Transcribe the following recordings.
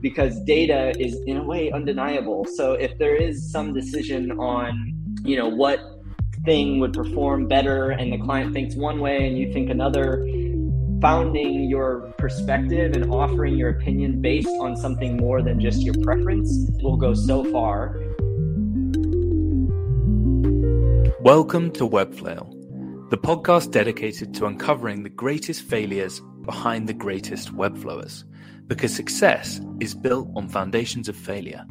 because data is in a way undeniable. So if there is some decision on, you know, what thing would perform better and the client thinks one way and you think another, founding your perspective and offering your opinion based on something more than just your preference will go so far. Welcome to Webflail, the podcast dedicated to uncovering the greatest failures behind the greatest webflowers because success is built on foundations of failure.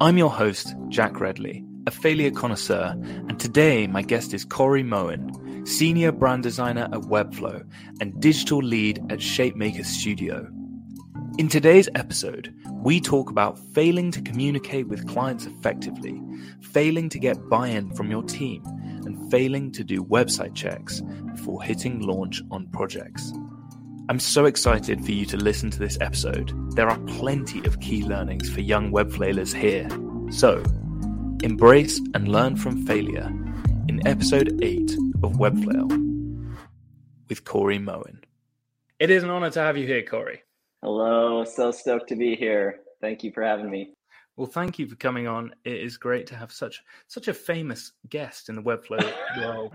I'm your host, Jack Redley, a failure connoisseur, and today my guest is Corey Moen, Senior Brand Designer at Webflow and Digital Lead at Shapemaker Studio. In today's episode, we talk about failing to communicate with clients effectively, failing to get buy in from your team, and failing to do website checks before hitting launch on projects. I'm so excited for you to listen to this episode. There are plenty of key learnings for young web flailers here. So, embrace and learn from failure in episode 8 of Webflail with Corey Moen. It is an honor to have you here, Corey. Hello, so stoked to be here. Thank you for having me. Well, thank you for coming on. It is great to have such such a famous guest in the Webflow world.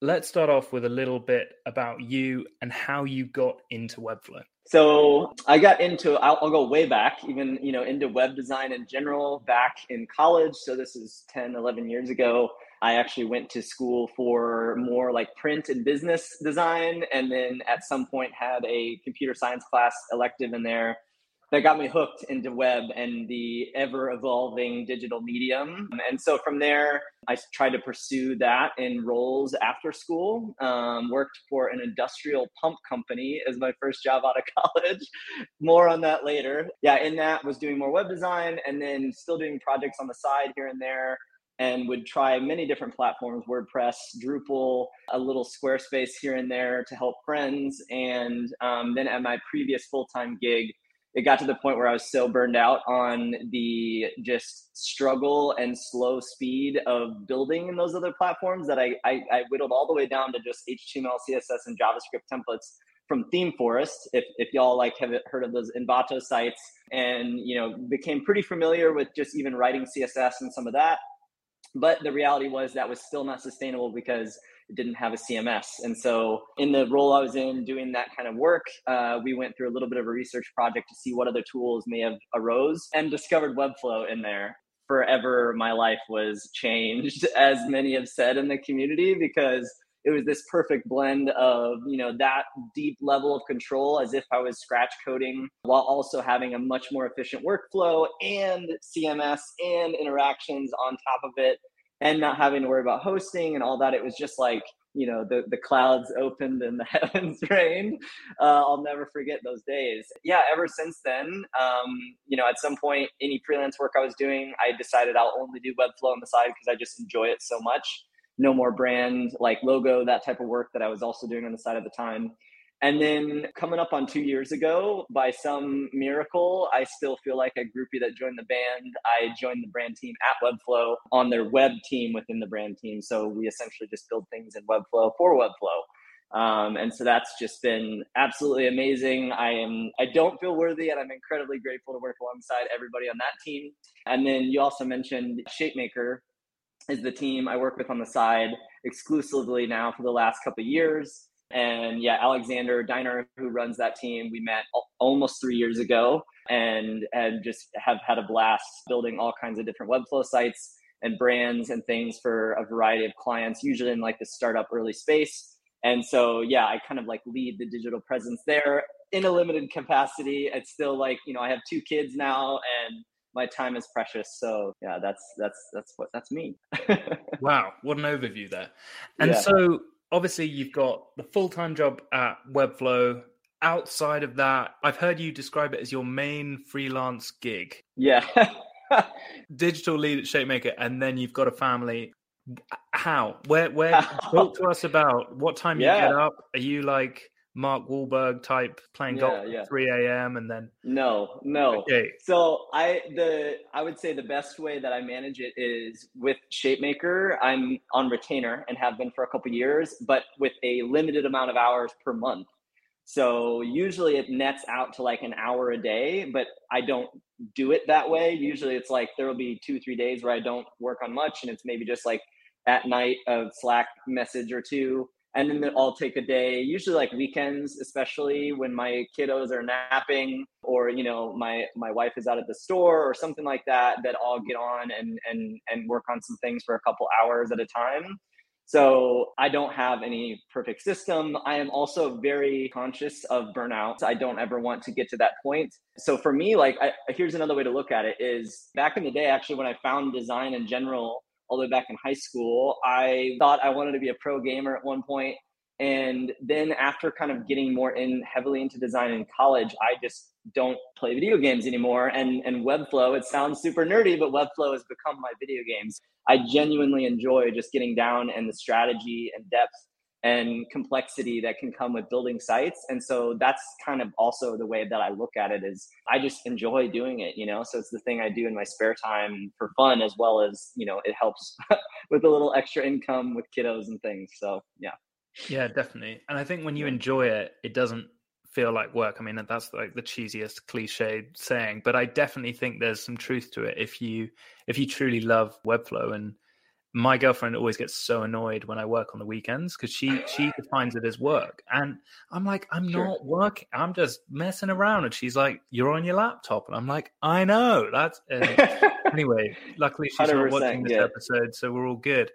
Let's start off with a little bit about you and how you got into Webflow. So I got into I'll, I'll, go way back, even you know into web design in general back in college. So this is 10, 11 years ago. I actually went to school for more like print and business design, and then at some point had a computer science class elective in there that got me hooked into web and the ever evolving digital medium. And so from there, I tried to pursue that in roles after school. Um, worked for an industrial pump company as my first job out of college. more on that later. Yeah, in that was doing more web design and then still doing projects on the side here and there. And would try many different platforms WordPress, Drupal, a little Squarespace here and there to help friends. And um, then at my previous full time gig, it got to the point where I was so burned out on the just struggle and slow speed of building in those other platforms that I, I, I whittled all the way down to just HTML, CSS, and JavaScript templates from ThemeForest. If, if y'all like have heard of those Envato sites, and you know became pretty familiar with just even writing CSS and some of that. But the reality was that was still not sustainable because didn't have a CMS. And so, in the role I was in doing that kind of work, uh, we went through a little bit of a research project to see what other tools may have arose and discovered Webflow in there. Forever, my life was changed, as many have said in the community, because it was this perfect blend of you know that deep level of control as if i was scratch coding while also having a much more efficient workflow and cms and interactions on top of it and not having to worry about hosting and all that. It was just like, you know, the, the clouds opened and the heavens rained. Uh, I'll never forget those days. Yeah, ever since then, um, you know, at some point, any freelance work I was doing, I decided I'll only do Webflow on the side because I just enjoy it so much. No more brand, like logo, that type of work that I was also doing on the side at the time. And then coming up on two years ago, by some miracle, I still feel like a groupie that joined the band. I joined the brand team at Webflow on their web team within the brand team. So we essentially just build things in Webflow for Webflow. Um, and so that's just been absolutely amazing. I am I don't feel worthy, and I'm incredibly grateful to work alongside everybody on that team. And then you also mentioned Shapemaker is the team I work with on the side exclusively now for the last couple years. And yeah, Alexander Diner, who runs that team, we met almost three years ago and and just have had a blast building all kinds of different Webflow sites and brands and things for a variety of clients, usually in like the startup early space. And so yeah, I kind of like lead the digital presence there in a limited capacity. It's still like, you know, I have two kids now and my time is precious. So yeah, that's that's that's what that's me. wow, what an overview there. And yeah. so obviously you've got the full-time job at Webflow. Outside of that, I've heard you describe it as your main freelance gig. Yeah. Digital lead at Shapemaker, and then you've got a family. How? Where? Where? talk to us about what time yeah. you get up. Are you like Mark Wahlberg type playing yeah, golf yeah. at 3 a.m. and then no, no. Okay. So I the I would say the best way that I manage it is with ShapeMaker. I'm on retainer and have been for a couple years, but with a limited amount of hours per month. So usually it nets out to like an hour a day, but I don't do it that way. Usually it's like there will be two, three days where I don't work on much and it's maybe just like at night a Slack message or two. And then I'll take a day, usually like weekends, especially when my kiddos are napping or, you know, my, my wife is out at the store or something like that, that I'll get on and, and, and work on some things for a couple hours at a time. So I don't have any perfect system. I am also very conscious of burnout. I don't ever want to get to that point. So for me, like, I, here's another way to look at it is back in the day, actually, when I found design in general, all the way back in high school, I thought I wanted to be a pro gamer at one point. And then after kind of getting more in heavily into design in college, I just don't play video games anymore. And and Webflow, it sounds super nerdy, but Webflow has become my video games. I genuinely enjoy just getting down and the strategy and depth and complexity that can come with building sites. And so that's kind of also the way that I look at it is I just enjoy doing it, you know. So it's the thing I do in my spare time for fun as well as, you know, it helps with a little extra income with kiddos and things. So yeah. Yeah, definitely. And I think when you enjoy it, it doesn't feel like work. I mean, that's like the cheesiest cliche saying, but I definitely think there's some truth to it. If you if you truly love Webflow, and my girlfriend always gets so annoyed when I work on the weekends because she she defines it as work, and I'm like, I'm sure. not working. I'm just messing around, and she's like, you're on your laptop, and I'm like, I know that's. Uh... anyway, luckily she's not watching this episode, so we're all good.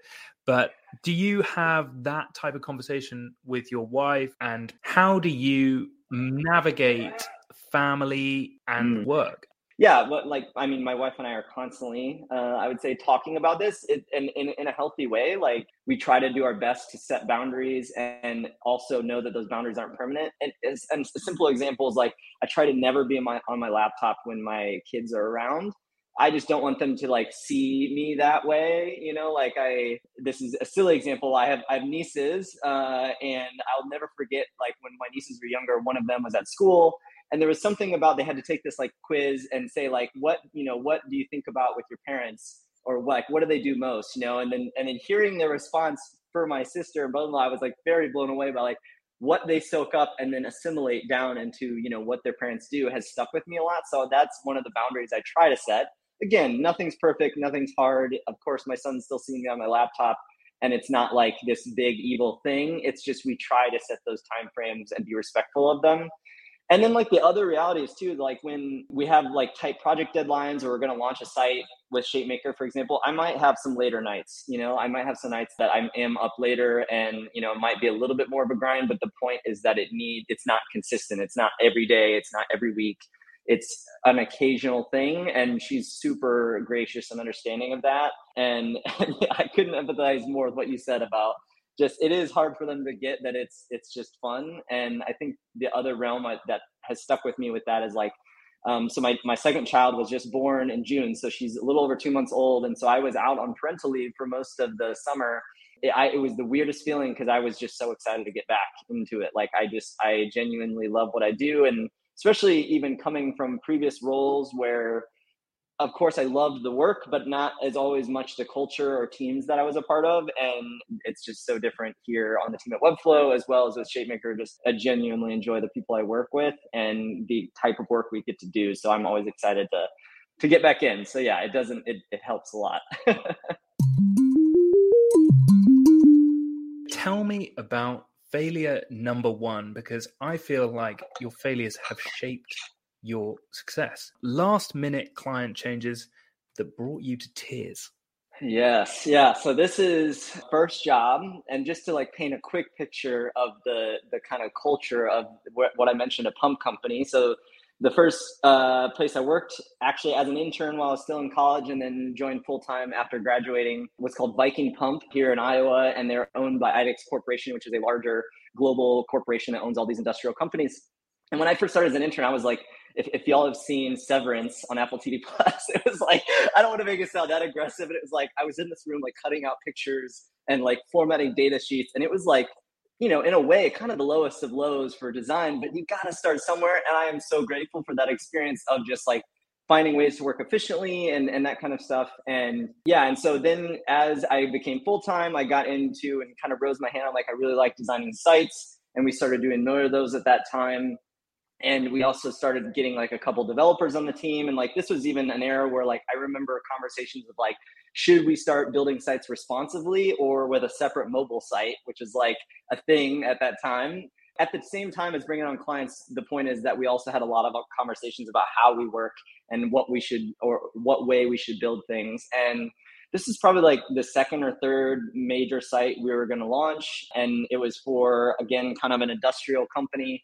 But do you have that type of conversation with your wife? And how do you navigate family and mm. work? Yeah, but like I mean, my wife and I are constantly, uh, I would say, talking about this in, in in a healthy way. Like we try to do our best to set boundaries and also know that those boundaries aren't permanent. And, and a simple example is like I try to never be on my on my laptop when my kids are around. I just don't want them to like see me that way. You know, like I, this is a silly example. I have, I have nieces, uh, and I'll never forget like when my nieces were younger, one of them was at school and there was something about, they had to take this like quiz and say like, what, you know, what do you think about with your parents or like, what do they do most, you know? And then, and then hearing their response for my sister and brother-in-law, I was like very blown away by like, what they soak up and then assimilate down into you know what their parents do has stuck with me a lot so that's one of the boundaries i try to set again, nothing's perfect, nothing's hard. Of course, my son's still seeing me on my laptop, and it's not like this big evil thing. It's just we try to set those time frames and be respectful of them. And then like the other realities too, like when we have like tight project deadlines or we're going to launch a site with ShapeMaker, for example, I might have some later nights. You know, I might have some nights that I am up later, and you know, it might be a little bit more of a grind. But the point is that it need it's not consistent. It's not every day. It's not every week it's an occasional thing and she's super gracious and understanding of that and, and, i couldn't empathize more with what you said about just it is hard for them to get that it's it's just fun. And i think the other realm that has stuck with me with that is like um, so my, my second child was just born in june so she's a little over two months old. And so i was out on parental leave for most of the summer. It, I, it was the weirdest feeling because i was just so excited to get back into it. Like i just i genuinely love what i do. And especially even coming from previous roles where of course I loved the work, but not as always much the culture or teams that I was a part of. And it's just so different here on the team at Webflow as well as with ShapeMaker. Just I genuinely enjoy the people I work with and the type of work we get to do. So I'm always excited to to get back in. So yeah, it doesn't it, it helps a lot. Tell me about failure number one because I feel like your failures have shaped your success. Last minute client changes that brought you to tears. Yes, yeah. So this is first job, and just to like paint a quick picture of the the kind of culture of what, what I mentioned, a pump company. So the first uh, place I worked actually as an intern while I was still in college and then joined full time after graduating was called Viking Pump here in Iowa. And they're owned by IDEX Corporation, which is a larger global corporation that owns all these industrial companies. And when I first started as an intern, I was like, if, if y'all have seen Severance on Apple TV Plus, it was like, I don't want to make it sound that aggressive, but it was like, I was in this room, like cutting out pictures and like formatting data sheets. And it was like, you know, in a way, kind of the lowest of lows for design, but you got to start somewhere. And I am so grateful for that experience of just like finding ways to work efficiently and, and that kind of stuff. And yeah, and so then as I became full time, I got into and kind of rose my hand. I'm like, I really like designing sites and we started doing more of those at that time and we also started getting like a couple developers on the team. And like this was even an era where like i remember conversations of like should we start building sites responsively or with a separate mobile site which is like a thing at that time. At the same time as bringing on clients the point is that we also had a lot of conversations about how we work and what we should or what way we should build things. And this is probably like the second or third major site we were going to launch. And it was for again kind of an industrial company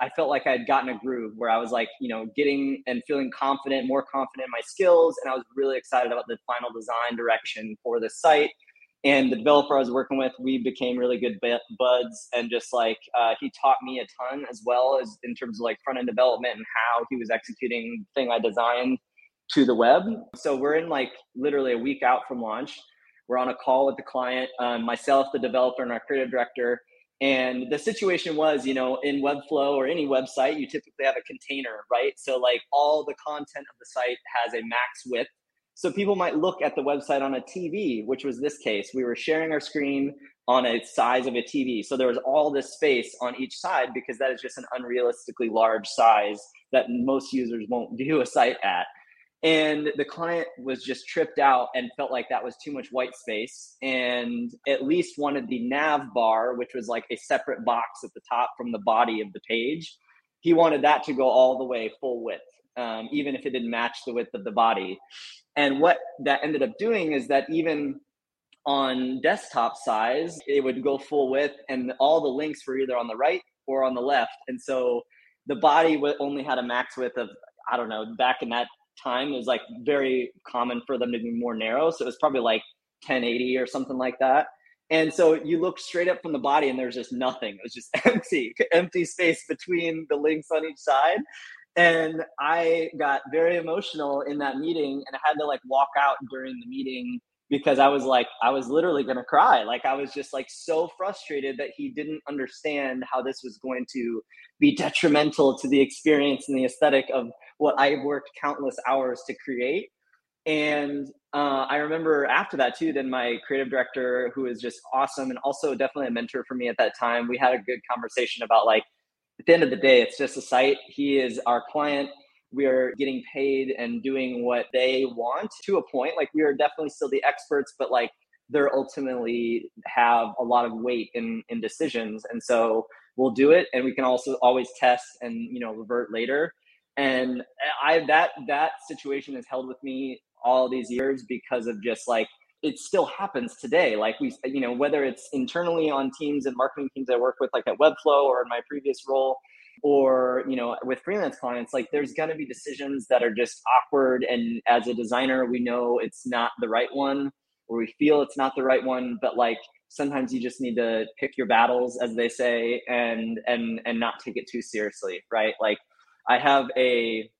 I felt like I had gotten a groove where I was like, you know, getting and feeling confident, more confident in my skills. And I was really excited about the final design direction for the site. And the developer I was working with, we became really good buds. And just like uh, he taught me a ton as well as in terms of like front end development and how he was executing thing I designed to the web. So we're in like literally a week out from launch. We're on a call with the client, um, myself, the developer, and our creative director and the situation was, you know, in Webflow or any website, you typically have a container, right? So, like, all the content of the site has a max width. So, people might look at the website on a TV, which was this case. We were sharing our screen on a size of a TV. So, there was all this space on each side because that is just an unrealistically large size that most users won't view a site at and the client was just tripped out and felt like that was too much white space. And at least wanted the nav bar which was like a separate box at the top from the body of the page he wanted that to go all the way full width um, even if it didn't match the width of the body. And what that ended up doing is that even on desktop size it would go full width and all the links were either on the right or on the left. And so the body only had a max width of I don't know, back in that time it was like very common for them to be more narrow so it was probably like 1080 or something like that. And so you look straight up from the body and there's just nothing. It was just empty empty space between the links on each side. And i got very emotional in that meeting and i had to like walk out during the meeting because I was like, I was literally going to cry. Like, I was just like so frustrated that he didn't understand how this was going to be detrimental to the experience and the aesthetic of what I have worked countless hours to create. And uh, I remember after that too, then my creative director, who is just awesome and also definitely a mentor for me at that time, we had a good conversation about like, at the end of the day, it's just a site. He is our client we are getting paid and doing what they want to a point. Like we are definitely still the experts, but like they're ultimately have a lot of weight in in decisions. And so we'll do it and we can also always test and you know revert later. And I that that situation has held with me all these years because of just like it still happens today. Like we, you know, whether it's internally on teams and marketing teams I work with, like at Webflow or in my previous role, or you know with freelance clients like there's going to be decisions that are just awkward and as a designer we know it's not the right one or we feel it's not the right one but like sometimes you just need to pick your battles as they say and and and not take it too seriously right? Like i have a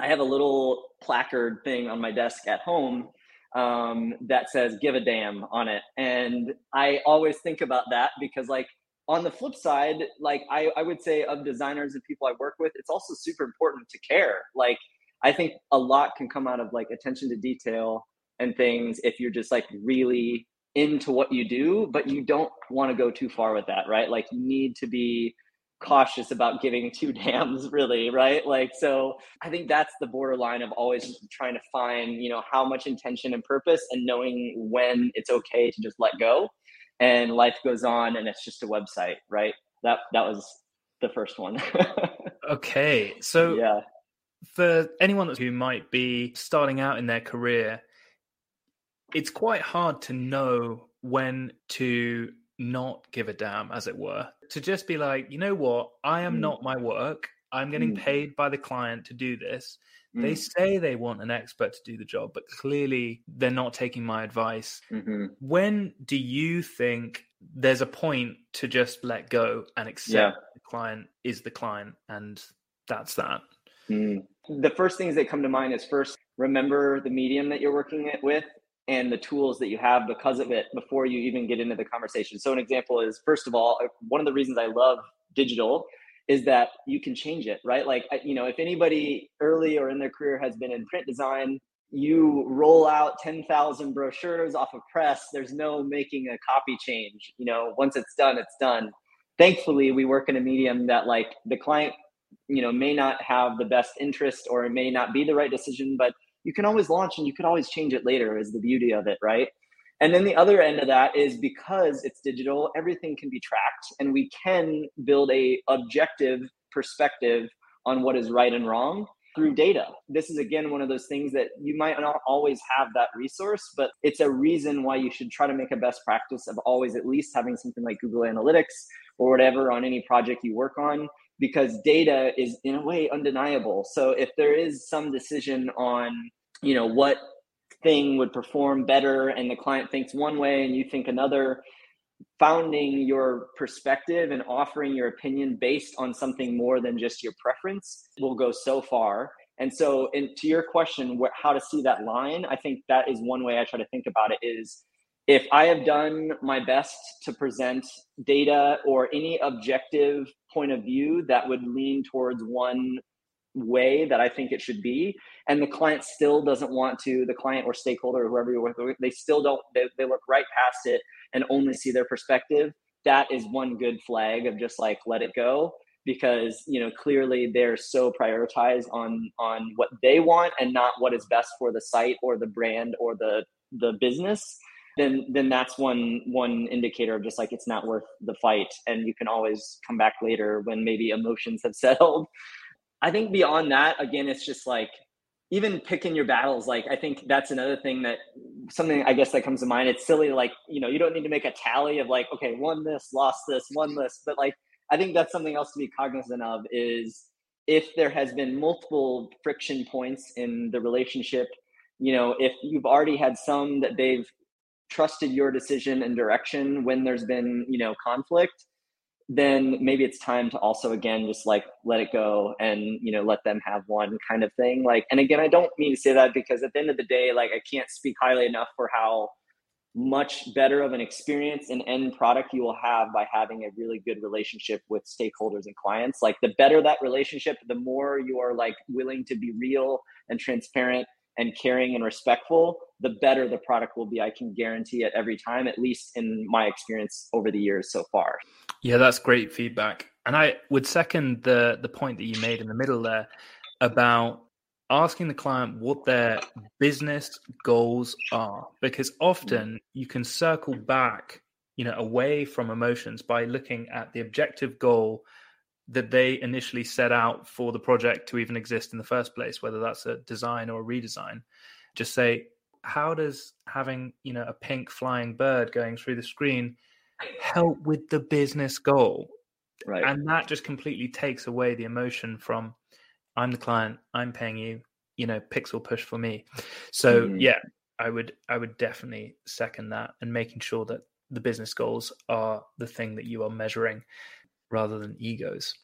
i have a little placard thing on my desk at home um, that says give a damn on it and i always think about that because like on the flip side, like I, I would say of designers and people I work with, it's also super important to care. Like I think a lot can come out of like attention to detail and things if you're just like really into what you do, but you don't want to go too far with that, right? Like you need to be cautious about giving two damns really right like so i think that's the borderline of always trying to find you know how much intention and purpose and knowing when it's okay to just let go and life goes on and it's just a website right? That that was the first one. Okay so yeah. for anyone who might be starting out in their career it's quite hard to know when to not give a damn as it were. To just be like you know what? I am mm. not my work. I'm getting mm. paid by the client to do this they mm. say they want an expert to do the job, but clearly they're not taking my advice. Mm-hmm. When do you think there's a point to just let go and accept yeah. the client is the client and that's that? Mm. The first things that come to mind is first, remember the medium that you're working it with and the tools that you have because of it before you even get into the conversation. So, an example is first of all, one of the reasons I love digital is that you can change it, right? Like, you know, if anybody early or in their career has been in print design, you roll out 10,000 brochures off of press. There's no making a copy change. You know, once it's done, it's done. thankfully we work in a medium that like the client you know may not have the best interest or it may not be the right decision but you can always launch and you could always change it later is the beauty of it right and then the other end of that is because it's digital everything can be tracked and we can build a objective perspective on what is right and wrong through data. This is again one of those things that you might not always have that resource, but it's a reason why you should try to make a best practice of always at least having something like Google Analytics or whatever on any project you work on because data is in a way undeniable. So if there is some decision on, you know, what thing would perform better and the client thinks one way and you think another, founding your perspective and offering your opinion based on something more than just your preference will go so far. And so, in, to your question, wh- how to see that line, I think that is one way I try to think about it is if I have done my best to present data or any objective point of view that would lean towards one way that I think it should be, and the client still doesn't want to, the client or stakeholder or whoever you're with, they still don't, they, they look right past it and only see their perspective, that is one good flag of just like let it go because you know clearly they're so prioritized on on what they want and not what is best for the site or the brand or the the business then then that's one one indicator of just like it's not worth the fight and you can always come back later when maybe emotions have settled i think beyond that again it's just like even picking your battles like i think that's another thing that something i guess that comes to mind. It's silly like you know you don't need to make a tally of like okay won this lost this won this but like i think that's something else to be cognizant of is if there has been multiple friction points in the relationship you know if you've already had some that they've trusted your decision and direction when there's been you know conflict then maybe it's time to also again just like let it go and you know let them have one kind of thing. Like and again i don't mean to say that because at the end of the day like i can't speak highly enough for how much better of an experience and end product you will have by having a really good relationship with stakeholders and clients. Like the better that relationship the more you are like willing to be real and transparent and caring and respectful the better the product will be i can guarantee it every time at least in my experience over the years so far yeah, that's great feedback. And I would second the the point that you made in the middle there about asking the client what their business goals are because often you can circle back you know away from emotions by looking at the objective goal that they initially set out for the project to even exist in the first place whether that's a design or a redesign just say how does having you know a pink flying bird going through the screen help with the business goal. Right. And that just completely takes away the emotion from I'm the client, I'm paying you, you know, pixel push for me. So mm-hmm. yeah, I would I would definitely second that and making sure that the business goals are the thing that you are measuring rather than egos.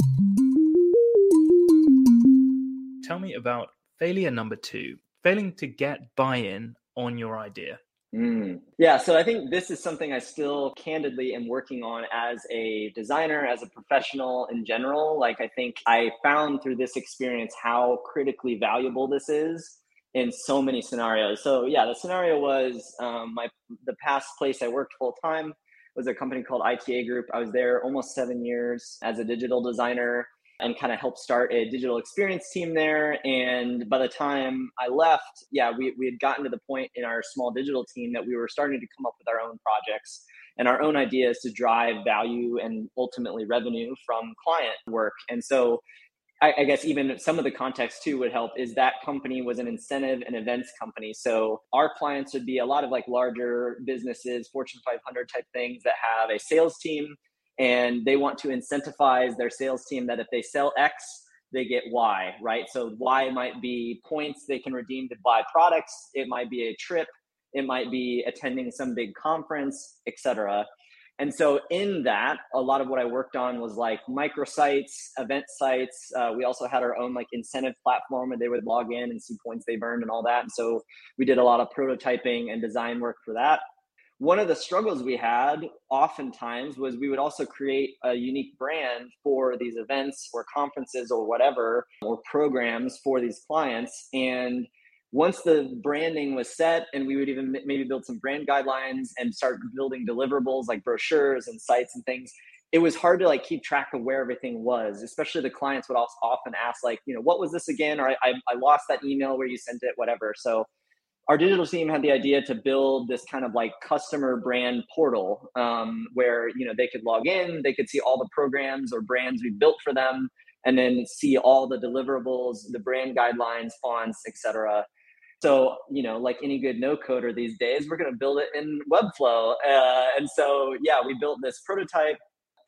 Tell me about failure number 2, failing to get buy-in on your idea. Mm. Yeah, so I think this is something I still candidly am working on as a designer, as a professional in general. Like, I think I found through this experience how critically valuable this is in so many scenarios. So, yeah, the scenario was um, my the past place I worked full time was a company called ITA Group. I was there almost seven years as a digital designer and kind of helped start a digital experience team there. And by the time I left, yeah, we, we had gotten to the point in our small digital team that we were starting to come up with our own projects and our own ideas to drive value and ultimately revenue from client work. And so I, I guess even some of the context too would help is that company was an incentive and events company. So our clients would be a lot of like larger businesses, Fortune 500 type things that have a sales team and they want to incentivize their sales team that if they sell X, they get Y, right? So Y might be points they can redeem to buy products. It might be a trip. It might be attending some big conference, etc. And so in that, a lot of what I worked on was like microsites, event sites. Uh, we also had our own like incentive platform where they would log in and see points they burned and all that. And so we did a lot of prototyping and design work for that one of the struggles we had oftentimes was we would also create a unique brand for these events or conferences or whatever or programs for these clients and once the branding was set and we would even maybe build some brand guidelines and start building deliverables like brochures and sites and things it was hard to like keep track of where everything was especially the clients would also often ask like you know what was this again? or I, I, I lost that email where you sent it whatever. So our digital team had the idea to build this kind of like customer brand portal um, where you know they could log in they could see all the programs or brands we built for them and then see all the deliverables the brand guidelines fonts etc so you know like any good no coder these days we're going to build it in webflow. Uh, and so yeah we built this prototype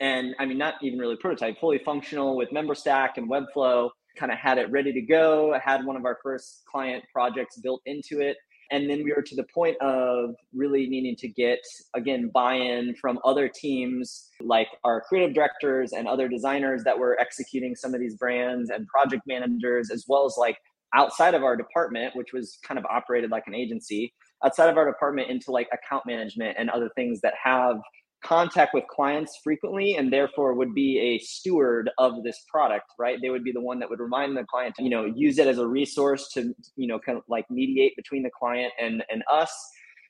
and i mean not even really prototype fully functional with memberstack and webflow kind of had it ready to go had one of our first client projects built into it. And then we were to the point of really needing to get, again, buy in from other teams like our creative directors and other designers that were executing some of these brands and project managers, as well as like outside of our department, which was kind of operated like an agency, outside of our department into like account management and other things that have contact with clients frequently and therefore would be a steward of this product right? They would be the one that would remind the client to you know use it as a resource to you know kind of like mediate between the client and and us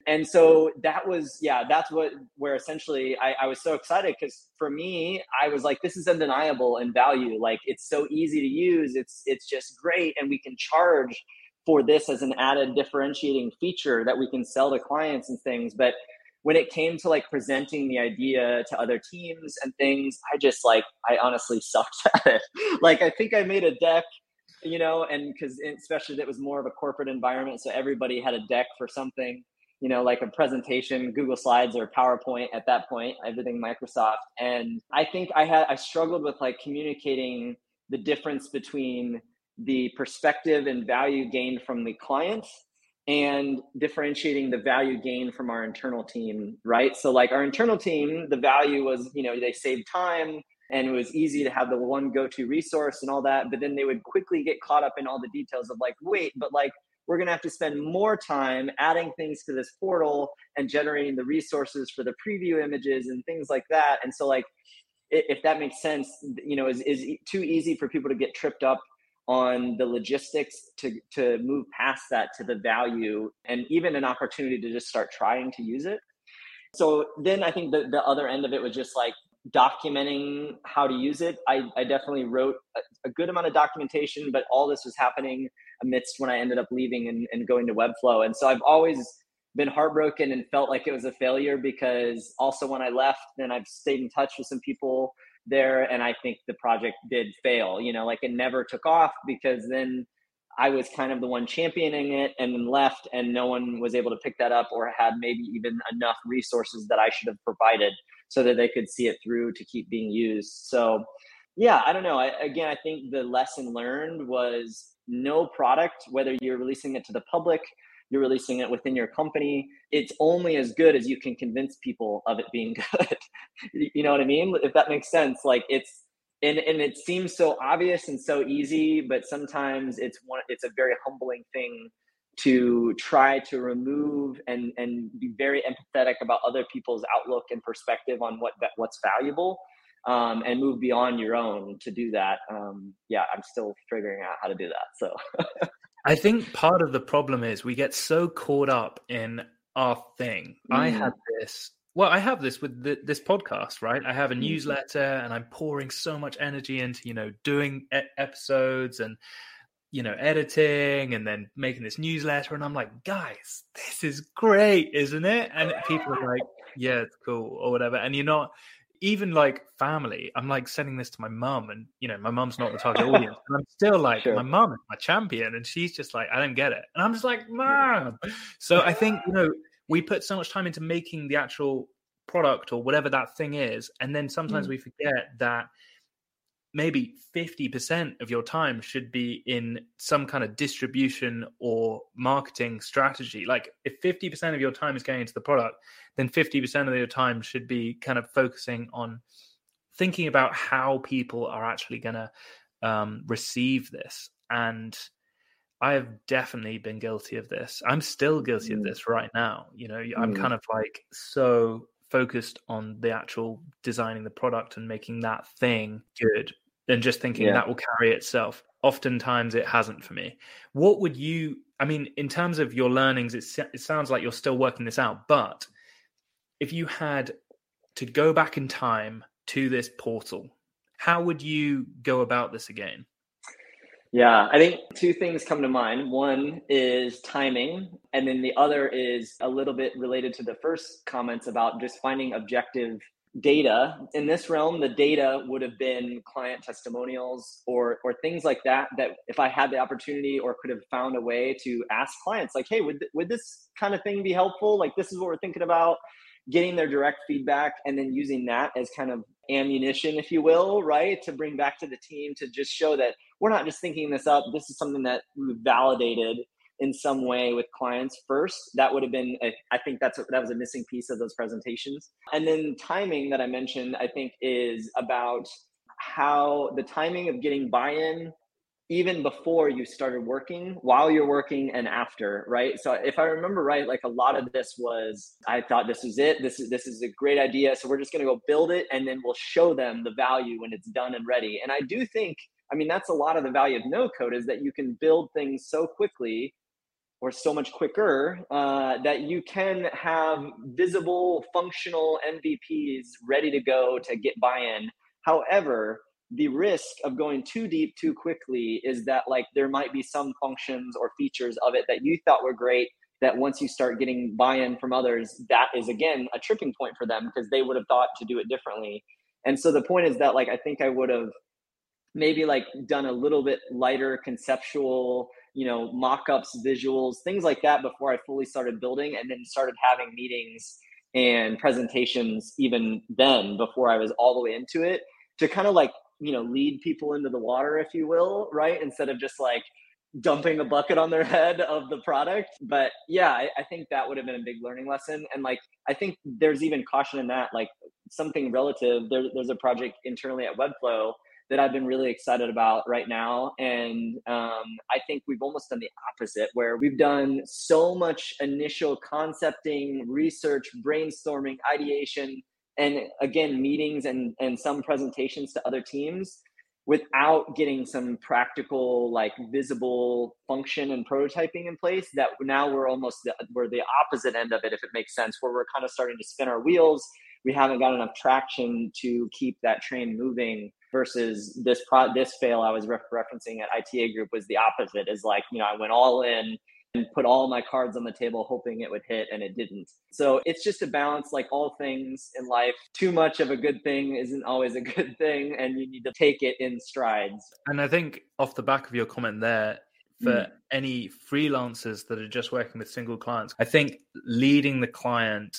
and so that was yeah that's what where essentially i, I was so excited because for me i was like this is undeniable in value. Like it's so easy to use. It's it's just great and we can charge for this as an added differentiating feature that we can sell to clients and things. But when it came to like presenting the idea to other teams and things, I just like I honestly sucked at it. like I think I made a deck, you know, and because especially that was more of a corporate environment, so everybody had a deck for something, you know, like a presentation, Google Slides or PowerPoint at that point, everything Microsoft. And I think I had I struggled with like communicating the difference between the perspective and value gained from the clients and differentiating the value gained from our internal team, right? So, like our internal team, the value was, you know, they saved time and it was easy to have the one go to resource and all that. But then they would quickly get caught up in all the details of like, wait, but like, we're going to have to spend more time adding things to this portal and generating the resources for the preview images and things like that. And so, like, if that makes sense, you know, is, is too easy for people to get tripped up on the logistics to to move past that to the value and even an opportunity to just start trying to use it so then i think the, the other end of it was just like documenting how to use it i, I definitely wrote a, a good amount of documentation but all this was happening amidst when i ended up leaving and, and going to webflow. And so i've always been heartbroken and felt like it was a failure because also when i left then i've stayed in touch with some people there and i think the project did fail you know like it never took off because then i was kind of the one championing it and then left and no one was able to pick that up or had maybe even enough resources that i should have provided so that they could see it through to keep being used. So yeah i don't know. I, again i think the lesson learned was no product whether you're releasing it to the public you're releasing it within your company it's only as good as you can convince people of it being good. You know what i mean? If that makes sense like it's and and it seems so obvious and so easy but sometimes it's one it's a very humbling thing to try to remove and and be very empathetic about other people's outlook and perspective on what what's valuable um, and move beyond your own to do that um, yeah i'm still figuring out how to do that so I think part of the problem is we get so caught up in our thing. Mm. I had this. Well, I have this with the, this podcast, right? I have a mm. newsletter, and I'm pouring so much energy into you know doing e- episodes and you know editing, and then making this newsletter. And I'm like, guys, this is great, isn't it? And people are like, yeah, it's cool or whatever. And you're not even like family, I'm like sending this to my mum, and you know, my mum's not the target audience, and I'm still like, sure. my mum is my champion, and she's just like, I don't get it, and I'm just like, mom. So I think you know, we put so much time into making the actual product or whatever that thing is, and then sometimes mm. we forget that maybe 50% of your time should be in some kind of distribution or marketing strategy. Like if 50% of your time is going into the product, then 50% of your time should be kind of focusing on thinking about how people are actually going to um, receive this. And I have definitely been guilty of this. I'm still guilty mm. of this right now. You know, I'm mm. kind of like so focused on the actual designing the product and making that thing good and just thinking yeah. that will carry itself. Oftentimes it hasn't for me. What would you, I mean, in terms of your learnings, it, it sounds like you're still working this out, but if you had to go back in time to this portal, how would you go about this again? Yeah, I think two things come to mind. One is timing, and then the other is a little bit related to the first comments about just finding objective data. In this realm, the data would have been client testimonials or or things like that that if I had the opportunity or could have found a way to ask clients like, "Hey, would would this kind of thing be helpful? Like this is what we're thinking about." Getting their direct feedback and then using that as kind of ammunition, if you will, right? To bring back to the team to just show that we're not just thinking this up. This is something that we've validated in some way with clients first. That would have been, a, I think that's a, that was a missing piece of those presentations. And then timing that I mentioned, I think is about how the timing of getting buy-in even before you started working, while you're working, and after, right? So if I remember right, like a lot of this was, I thought this is it. This is this is a great idea. So we're just gonna go build it, and then we'll show them the value when it's done and ready. And I do think, I mean, that's a lot of the value of no code is that you can build things so quickly or so much quicker uh, that you can have visible functional mvps ready to go to get buy-in. However the risk of going too deep too quickly is that like there might be some functions or features of it that you thought were great that once you start getting buy-in from others that is again a tripping point for them because they would have thought to do it differently. And so the point is that like i think i would have maybe like done a little bit lighter conceptual you know mock-ups visuals things like that before i fully started building and then started having meetings and presentations even then before i was all the way into it to kind of like you know lead people into the water if you will right? Instead of just like dumping a bucket on their head of the product. But yeah I, I, think that would have been a big learning lesson. And like i think there's even caution in that like something relative. There, there's a project internally at webflow that i've been really excited about right now. And um, i think we've almost done the opposite where we've done so much initial concepting research brainstorming ideation and again meetings and and some presentations to other teams without getting some practical like visible function and prototyping in place that now we're almost the, we're the opposite end of it if it makes sense where we're kind of starting to spin our wheels. We haven't got enough traction to keep that train moving versus this pro this fail i was re- referencing at ita group was the opposite is like you know i went all in and put all my cards on the table hoping it would hit and it didn't. So it's just a balance like all things in life. Too much of a good thing isn't always a good thing and you need to take it in strides. And I think off the back of your comment there, for mm. any freelancers that are just working with single clients, I think leading the client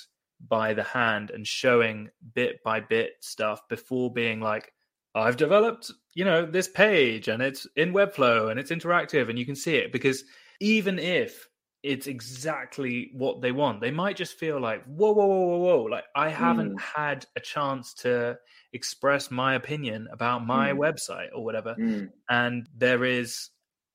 by the hand and showing bit by bit stuff before being like, I've developed, you know, this page and it's in Webflow and it's interactive and you can see it because even if it's exactly what they want. They might just feel like, whoa, whoa, whoa, whoa, whoa. Like, I haven't mm. had a chance to express my opinion about my mm. website or whatever. Mm. And there is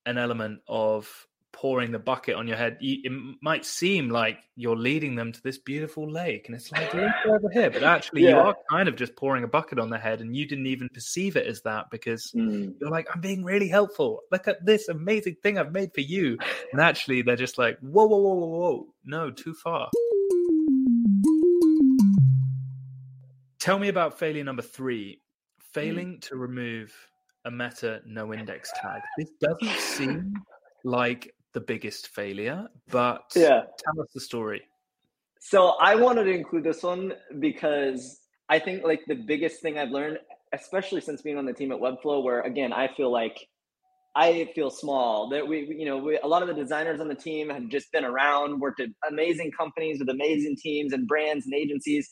an element of pouring the bucket on your head, it might seem like you're leading them to this beautiful lake, and it's like look over here, but actually yeah. you are kind of just pouring a bucket on their head, and you didn't even perceive it as that because mm. you're like, I'm being really helpful. Look at this amazing thing I've made for you, and actually they're just like, whoa, whoa, whoa, whoa, whoa, no, too far. Tell me about failure number three: failing mm. to remove a meta no index tag. This doesn't seem like the biggest failure, but yeah. tell us the story. So I wanted to include this one because I think like the biggest thing I've learned, especially since being on the team at Webflow, where again I feel like I feel small. That we, you know, we, a lot of the designers on the team have just been around, worked at amazing companies with amazing teams and brands and agencies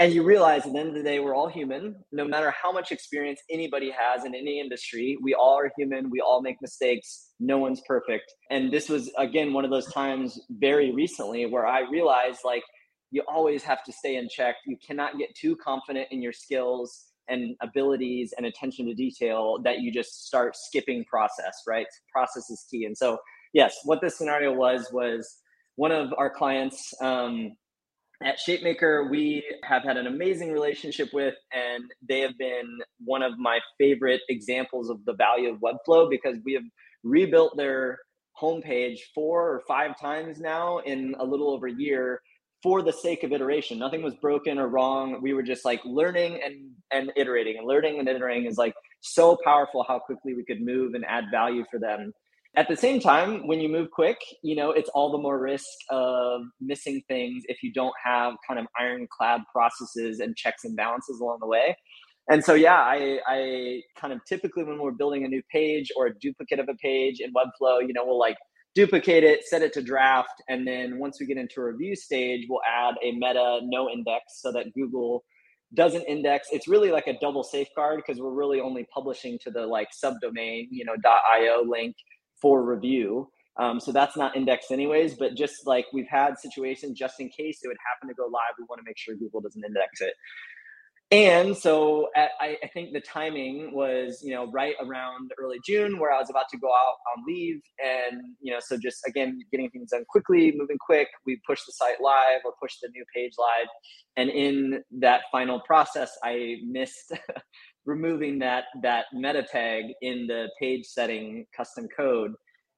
and you realize at the end of the day we're all human. No matter how much experience anybody has in any industry we all are human. We all make mistakes. No one's perfect. And this was again one of those times very recently where i realized like you always have to stay in check. You cannot get too confident in your skills and abilities and attention to detail that you just start skipping process right? Process is key. And so yes what this scenario was was one of our clients um, at Shapemaker, we have had an amazing relationship with, and they have been one of my favorite examples of the value of Webflow because we have rebuilt their homepage four or five times now in a little over a year for the sake of iteration. Nothing was broken or wrong. We were just like learning and and iterating. And learning and iterating is like so powerful how quickly we could move and add value for them. At the same time, when you move quick, you know, it's all the more risk of missing things if you don't have kind of ironclad processes and checks and balances along the way. And so, yeah, I, I kind of typically when we're building a new page or a duplicate of a page in Webflow, you know, we'll like duplicate it, set it to draft, and then once we get into review stage, we'll add a meta no index so that Google doesn't index. It's really like a double safeguard because we're really only publishing to the like subdomain, you know, .io link for review. Um, so that's not indexed anyways, but just like we've had situations just in case it would happen to go live, we want to make sure Google doesn't index it and so at, I, I, think the timing was you know right around early june where i was about to go out on leave and you know so just again getting things done quickly moving quick we pushed the site live or pushed the new page live and in that final process i missed removing that that meta tag in the page setting custom code.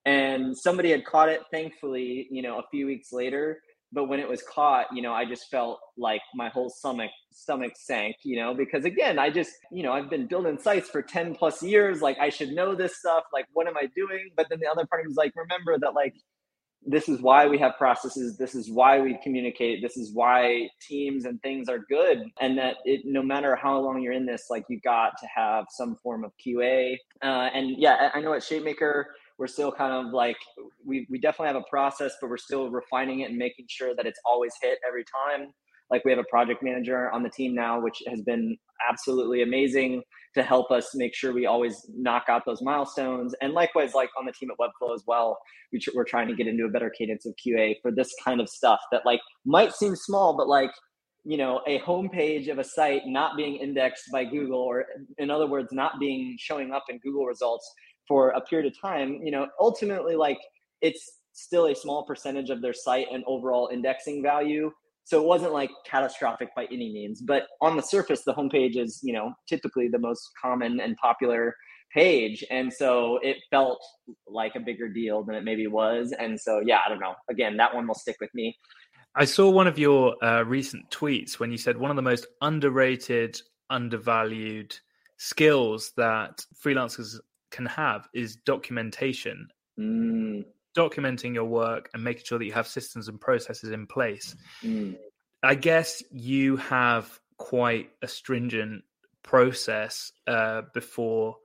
And somebody had caught it thankfully you know a few weeks later. But when it was caught you know i just felt like my whole stomach stomach sank you know because again i just you know i've been building sites for 10 plus years. Like i should know this stuff. Like what am i doing? But then the other part was like remember that like this is why we have processes this is why we communicate this is why teams and things are good and that it no matter how long you're in this like you got to have some form of qa uh, and yeah i know at shapemaker we're still kind of like we, we definitely have a process but we're still refining it and making sure that it's always hit every time. Like we have a project manager on the team now which has been absolutely amazing to help us make sure we always knock out those milestones and likewise like on the team at webflow as well we are trying to get into a better cadence of qa for this kind of stuff that like might seem small but like you know a homepage of a site not being indexed by google or in other words not being showing up in google results for a period of time, you know, ultimately like it's still a small percentage of their site and overall indexing value. So it wasn't like catastrophic by any means, but on the surface, the homepage is, you know, typically the most common and popular page. And so it felt like a bigger deal than it maybe was. And so, yeah, I don't know. Again, that one will stick with me. I saw one of your uh, recent tweets when you said one of the most underrated, undervalued skills that freelancers can have is documentation. Mm. Documenting your work and making sure that you have systems and processes in place. Mm. I guess you have quite a stringent process uh, before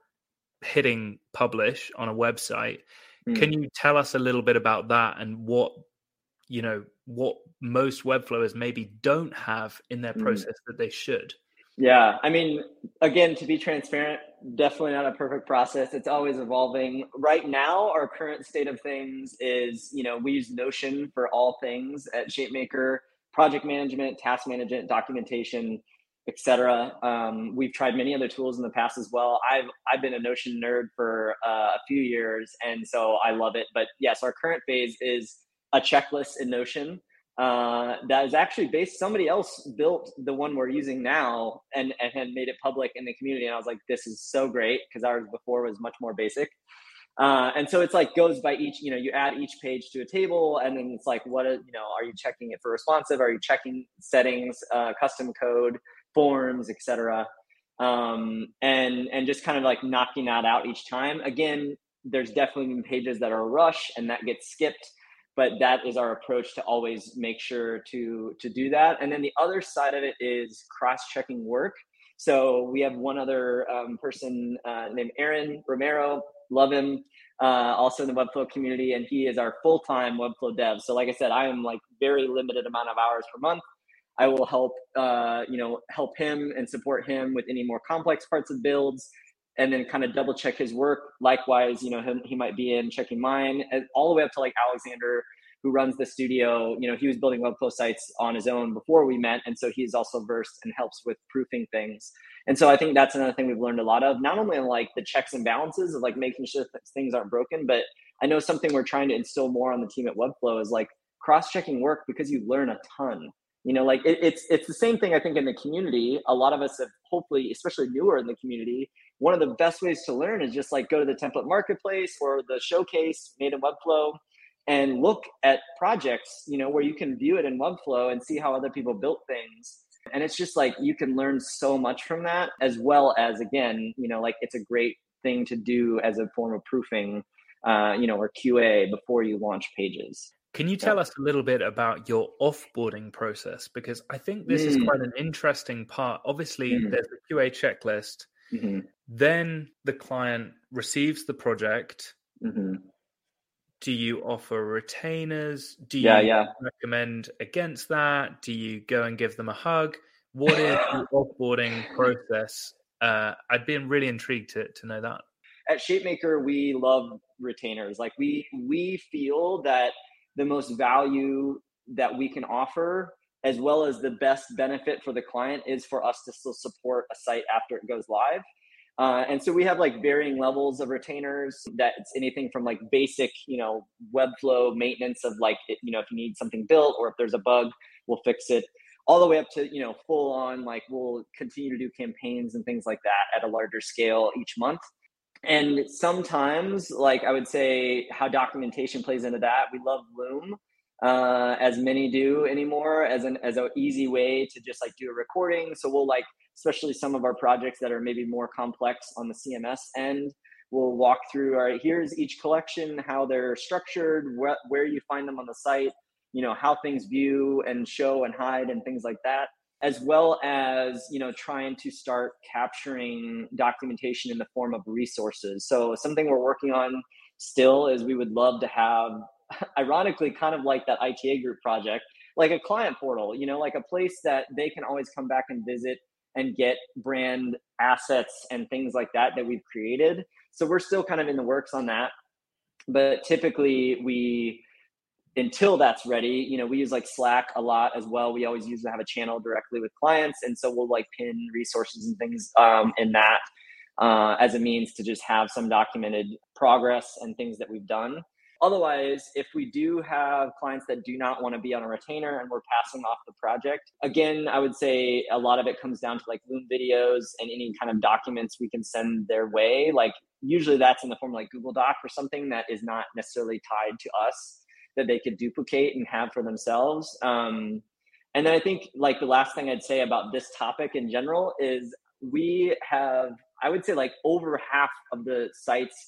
hitting publish on a website. Mm. Can you tell us a little bit about that and what you know what most webflowers maybe don't have in their mm. process that they should? Yeah, I mean, again, to be transparent, definitely not a perfect process. It's always evolving. Right now, our current state of things is, you know, we use Notion for all things at ShapeMaker, project management, task management, documentation, etc. Um, we've tried many other tools in the past as well. I've I've been a Notion nerd for uh, a few years, and so I love it. But yes, our current phase is a checklist in Notion uh, that is actually based somebody else built the one we're using now and, and had made it public in the community. And i was like this is so great because ours before was much more basic. Uh, and so it's like goes by each you know you add each page to a table and then it's like what you know are you checking it for responsive? Are you checking settings uh, custom code forms etc um, and and just kind of like knocking that out each time. Again there's definitely pages that are a rush and that gets skipped but that is our approach to always make sure to to do that. And then the other side of it is cross-checking work. So we have one other um, person uh, named aaron romero. Love him uh, also in the webflow community and he is our full-time webflow dev. So like i said i am like very limited amount of hours per month. I will help uh, you know help him and support him with any more complex parts of builds and then kind of double check his work. Likewise, you know, him, he might be in checking mine, all the way up to like Alexander, who runs the studio. You know, he was building webflow sites on his own before we met, and so he's also versed and helps with proofing things. And so I think that's another thing we've learned a lot of, not only in like the checks and balances of like making sure that things aren't broken, but I know something we're trying to instill more on the team at Webflow is like cross-checking work because you learn a ton you know like it, it's it's the same thing i think in the community a lot of us have hopefully especially newer in the community one of the best ways to learn is just like go to the template marketplace or the showcase made in webflow and look at projects, you know, where you can view it in Webflow and see how other people built things. And it's just like you can learn so much from that, as well as again, you know, like it's a great thing to do as a form of proofing, uh, you know, or QA before you launch pages. Can you tell us a little bit about your offboarding process? Because I think this mm. is quite an interesting part. Obviously, mm. there's the QA checklist. Mm-hmm. Then the client receives the project. Mm-hmm do you offer retainers? Do you yeah, yeah. recommend against that? Do you go and give them a hug? What is the offboarding process? Uh, I'd be really intrigued to, to know that. At ShapeMaker, we love retainers. Like we we feel that the most value that we can offer, as well as the best benefit for the client, is for us to still support a site after it goes live. Uh, and so we have like varying levels of retainers that's anything from like basic, you know, Webflow maintenance of like, you know, if you need something built or if there's a bug, we'll fix it all the way up to, you know, full on, like we'll continue to do campaigns and things like that at a larger scale each month. And sometimes, like I would say, how documentation plays into that. We love Loom, uh, as many do anymore, as an as an easy way to just like do a recording. So we'll like especially some of our projects that are maybe more complex on the CMS end. We'll walk through, all right, here's each collection, how they're structured, where, where you find them on the site, you know, how things view and show and hide and things like that, as well as, you know, trying to start capturing documentation in the form of resources. So something we're working on still is we would love to have, ironically, kind of like that ITA group project, like a client portal, you know, like a place that they can always come back and visit and get brand assets and things like that that we've created. So we're still kind of in the works on that. But typically we until that's ready, you know, we use like Slack a lot as well. We always use to have a channel directly with clients. And so we'll like pin resources and things um, in that uh, as a means to just have some documented progress and things that we've done. Otherwise, if we do have clients that do not want to be on a retainer and we're passing off the project, again, I would say a lot of it comes down to like Loom videos and any kind of documents we can send their way. Like usually that's in the form of like Google Doc or something that is not necessarily tied to us that they could duplicate and have for themselves. Um, and then I think like the last thing I'd say about this topic in general is we have, I would say like over half of the sites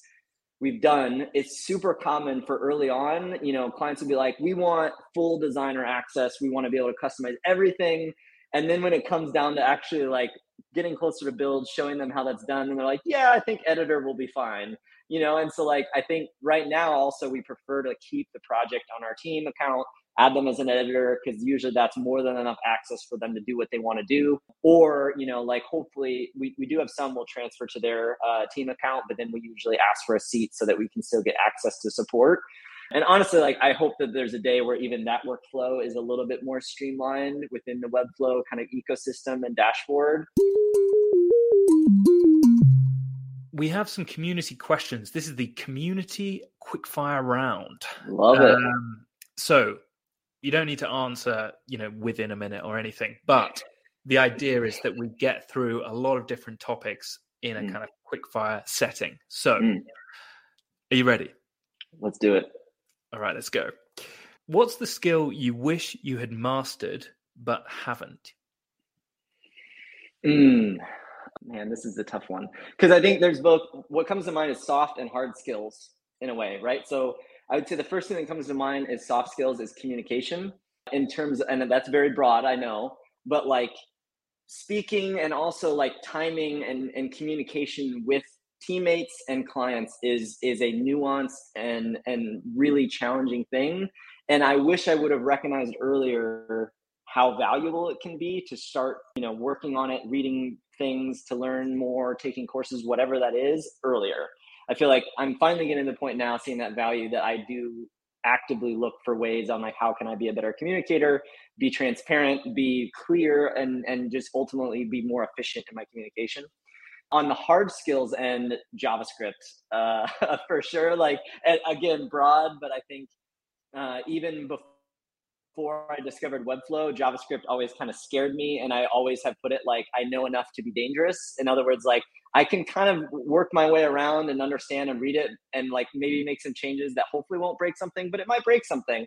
we've done, it's super common for early on, you know, clients will be like, we want full designer access. We want to be able to customize everything. And then when it comes down to actually like getting closer to build, showing them how that's done, and they're like, yeah, I think editor will be fine. You know, and so like I think right now also we prefer to keep the project on our team account add them as an editor because usually that's more than enough access for them to do what they want to do. Or you know like hopefully we, we do have some will transfer to their uh, team account but then we usually ask for a seat so that we can still get access to support. And honestly like i hope that there's a day where even that workflow is a little bit more streamlined within the webflow kind of ecosystem and dashboard we have some community questions. This is the community quickfire round. Love it. Um, so you don't need to answer, you know, within a minute or anything. But the idea is that we get through a lot of different topics in a mm. kind of quick fire setting. So, mm. are you ready? Let's do it. All right, let's go. What's the skill you wish you had mastered but haven't? Mm. Man, this is a tough one because I think there's both. What comes to mind is soft and hard skills in a way, right? So I would say the first thing that comes to mind is soft skills is communication in terms, and that's very broad, I know, but like speaking and also like timing and, and communication with teammates and clients is is a nuanced and and really challenging thing and i wish i would have recognized earlier how valuable it can be to start you know working on it reading things to learn more taking courses whatever that is earlier I feel like I'm finally getting to the point now, seeing that value that I do actively look for ways on like how can I be a better communicator, be transparent, be clear, and and just ultimately be more efficient in my communication. On the hard skills end, JavaScript uh, for sure. Like again, broad, but I think uh, even before before I discovered Webflow, JavaScript always kind of scared me. And I always have put it like, I know enough to be dangerous. In other words, like, I can kind of work my way around and understand and read it and like maybe make some changes that hopefully won't break something, but it might break something.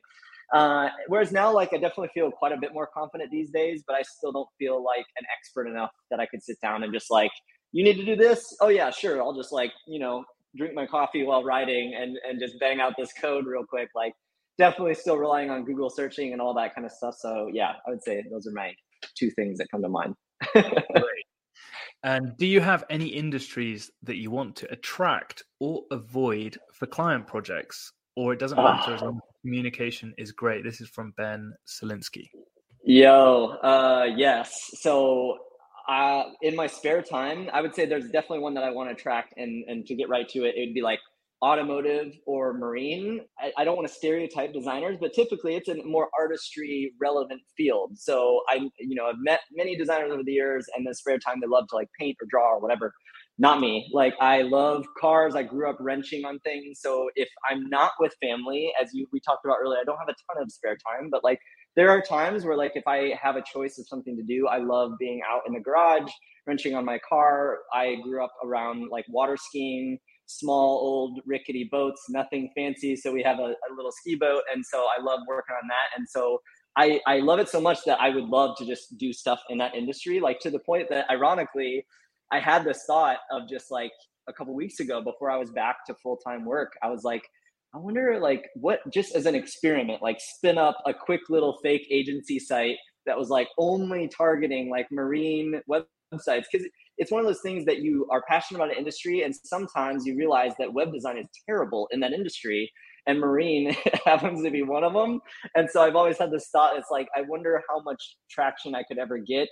Uh, whereas now, like I definitely feel quite a bit more confident these days, but I still don't feel like an expert enough that I could sit down and just like, you need to do this. Oh yeah, sure. I'll just like you know drink my coffee while riding and and just bang out this code real quick. Like definitely still relying on Google searching and all that kind of stuff. So yeah, I would say those are my two things that come to mind. Great. And do you have any industries that you want to attract or avoid for client projects? Or it doesn't matter as long as communication is great. This is from Ben Selinsky. Yo, uh, yes. So uh, in my spare time, I would say there's definitely one that I want to attract and, and to get right to it, it would be like automotive or marine. I, I, don't want to stereotype designers, but typically it's a more artistry relevant field. So I, you know, I've met many designers over the years, and the spare time they love to like paint or draw or whatever. Not me. Like I love cars. I grew up wrenching on things. So if I'm not with family, as you we talked about earlier, I don't have a ton of spare time, but like there are times where like if I have a choice of something to do, I love being out in the garage, wrenching on my car. I grew up around like water skiing small old rickety boats nothing fancy. So we have a, a, little ski boat. And so i love working on that. And so I, I love it so much that i would love to just do stuff in that industry like to the point that ironically i had this thought of just like a couple weeks ago before i was back to full-time work. I was like i wonder like what just as an experiment like spin up a quick little fake agency site that was like only targeting like marine websites. Because it's one of those things that you are passionate about an industry and sometimes you realize that web design is terrible in that industry and marine happens to be one of them and so i've always had this thought it's like i wonder how much traction i could ever get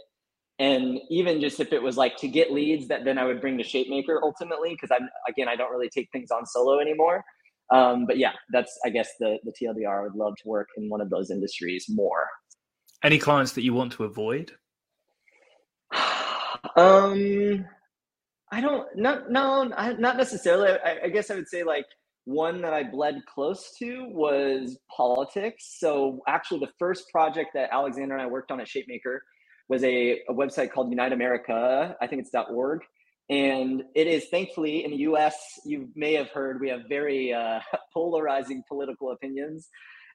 and even just if it was like to get leads that then i would bring to shapemaker ultimately because i'm again i don't really take things on solo anymore. Um, but yeah that's i guess the the tldr i would love to work in one of those industries more. Any clients that you want to avoid um, I don't. Not no, not necessarily. I, I guess I would say like one that I bled close to was politics. So actually, the first project that Alexander and I worked on at ShapeMaker was a, a website called Unite America. I think it's .org. And it is thankfully in the US, you may have heard, we have very uh, polarizing political opinions.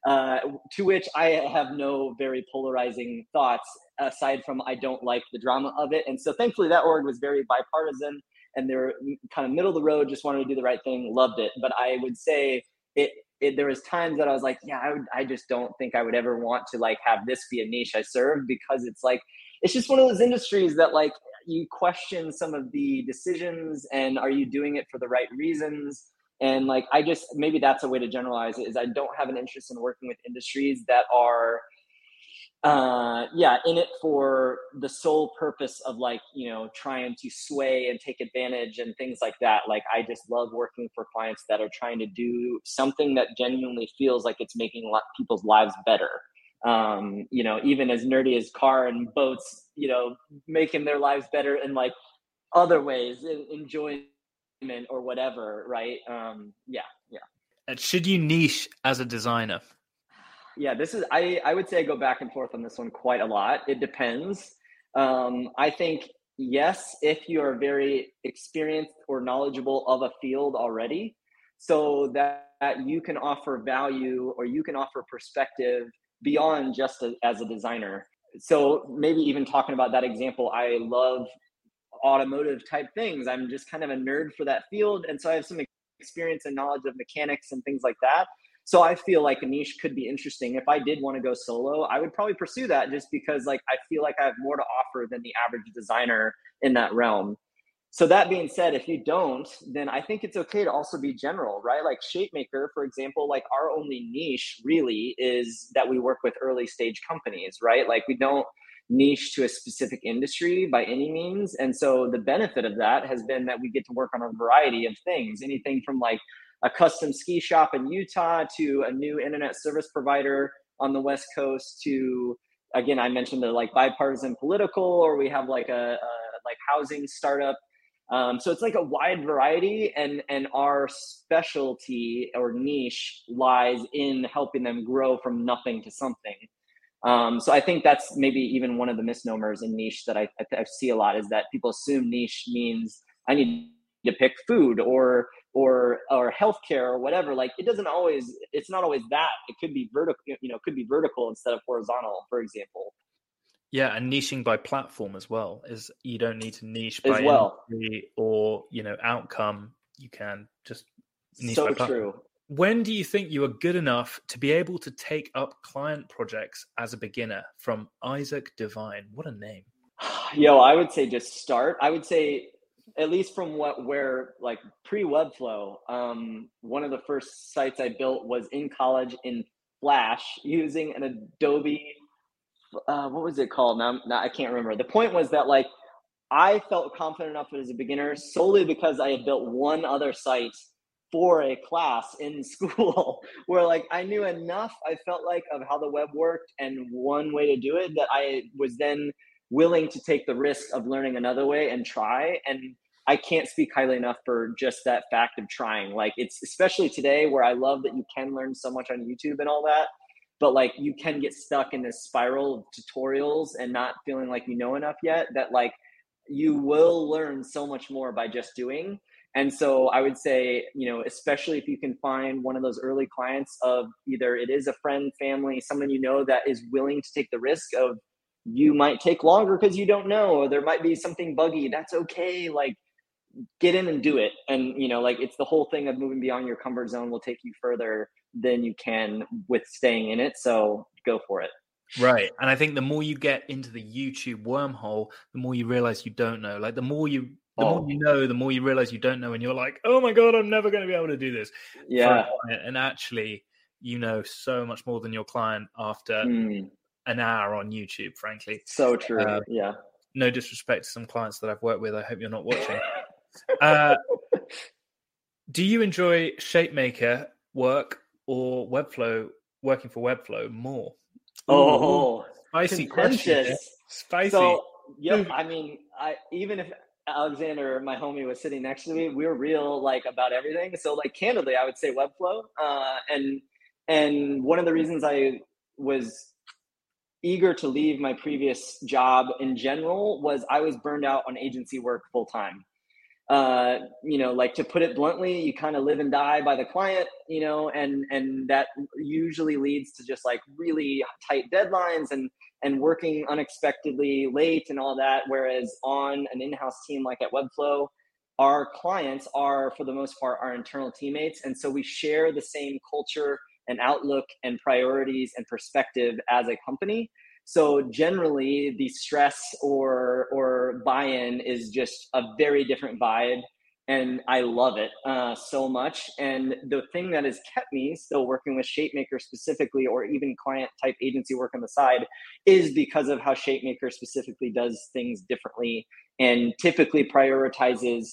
Uh, to which I have no very polarizing thoughts aside from I don't like the drama of it. And so thankfully that org was very bipartisan and they were kind of middle of the road, just wanted to do the right thing, loved it. But I would say it, it there was times that I was like, yeah, I, would, I just don't think I would ever want to like have this be a niche I serve because it's like, it's just one of those industries that like you question some of the decisions and are you doing it for the right reasons? And like i just maybe that's a way to generalize it is i don't have an interest in working with industries that are uh yeah in it for the sole purpose of like you know trying to sway and take advantage and things like that. Like i just love working for clients that are trying to do something that genuinely feels like it's making people's lives better. Um you know even as nerdy as car and boats you know making their lives better in like other ways enjoying or whatever, right? Um, yeah, yeah. And should you niche as a designer? Yeah, this is I I would say I go back and forth on this one quite a lot. It depends. Um, I think yes, if you are very experienced or knowledgeable of a field already, so that, that you can offer value or you can offer perspective beyond just a, as a designer. So maybe even talking about that example, I love automotive type things. I'm just kind of a nerd for that field. And so I have some experience and knowledge of mechanics and things like that. So I feel like a niche could be interesting. If I did want to go solo, I would probably pursue that just because like I feel like I have more to offer than the average designer in that realm. So that being said, if you don't, then I think it's okay to also be general, right? Like ShapeMaker, for example, like our only niche really is that we work with early stage companies, right? Like we don't niche to a specific industry by any means. And so the benefit of that has been that we get to work on a variety of things, anything from like a custom ski shop in Utah to a new internet service provider on the West Coast to again I mentioned the like bipartisan political or we have like a, a like housing startup. Um, so it's like a wide variety and and our specialty or niche lies in helping them grow from nothing to something. Um, so I think that's maybe even one of the misnomers in niche that I, I, I, see a lot is that people assume niche means I need to pick food or or or healthcare or whatever. Like it doesn't always it's not always that. It could be vertical, you know, could be vertical instead of horizontal, for example. Yeah, and niching by platform as well is you don't need to niche by well. industry or you know outcome. You can just niche So by platform. true. When do you think you are good enough to be able to take up client projects as a beginner? From Isaac Divine, what a name! Yo, I would say just start. I would say at least from what where like pre Webflow, um, one of the first sites I built was in college in Flash using an Adobe. Uh, what was it called? Now, now I can't remember. The point was that like I felt confident enough as a beginner solely because I had built one other site for a class in school where like I knew enough I felt like of how the web worked and one way to do it that I was then willing to take the risk of learning another way and try. And I can't speak highly enough for just that fact of trying. Like it's especially today where I love that you can learn so much on YouTube and all that but like you can get stuck in this spiral of tutorials and not feeling like you know enough yet that like you will learn so much more by just doing and so I would say, you know, especially if you can find one of those early clients of either it is a friend, family, someone you know that is willing to take the risk of you might take longer because you don't know, or there might be something buggy. That's okay. Like get in and do it. And, you know, like it's the whole thing of moving beyond your comfort zone will take you further than you can with staying in it. So go for it. Right. And I think the more you get into the YouTube wormhole, the more you realize you don't know. Like the more you the Oh. more you know, the more you realize you don't know, and you're like, oh my god, I'm never going to be able to do this. Yeah. And actually, you know so much more than your client after Mm, an hour on YouTube. Frankly, so true. Uh, yeah. no disrespect to some clients that I've worked with. I hope you're not watching. uh, do you enjoy ShapeMaker work or Webflow working for Webflow more? Oh, spicy question. Spicy. So, yep. I mean, I even if Alexander, my homie, was sitting next to me, we were real like about everything. So, like candidly, I would say Webflow. Uh, and and one of the reasons I was eager to leave my previous job in general was I was burned out on agency work full time. Uh, you know, like to put it bluntly, you kind of live and die by the client, you know, and and that usually leads to just like really tight deadlines and and working unexpectedly late and all that. Whereas on an in-house team like at Webflow, our clients are for the most part our internal teammates, and so we share the same culture and outlook and priorities and perspective as a company. So generally, the stress or or buy-in is just a very different vibe, and I love it uh, so much. And the thing that has kept me still working with ShapeMaker specifically, or even client type agency work on the side, is because of how ShapeMaker specifically does things differently and typically prioritizes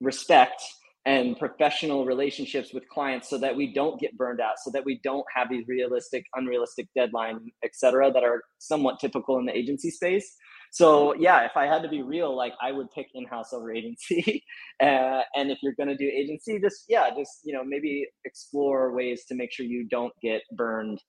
respect and professional relationships with clients so that we don't get burned out so that we don't have these realistic unrealistic deadline et cetera that are somewhat typical in the agency space so yeah if i had to be real like i would pick in-house over agency uh, and if you're going to do agency just yeah just you know maybe explore ways to make sure you don't get burned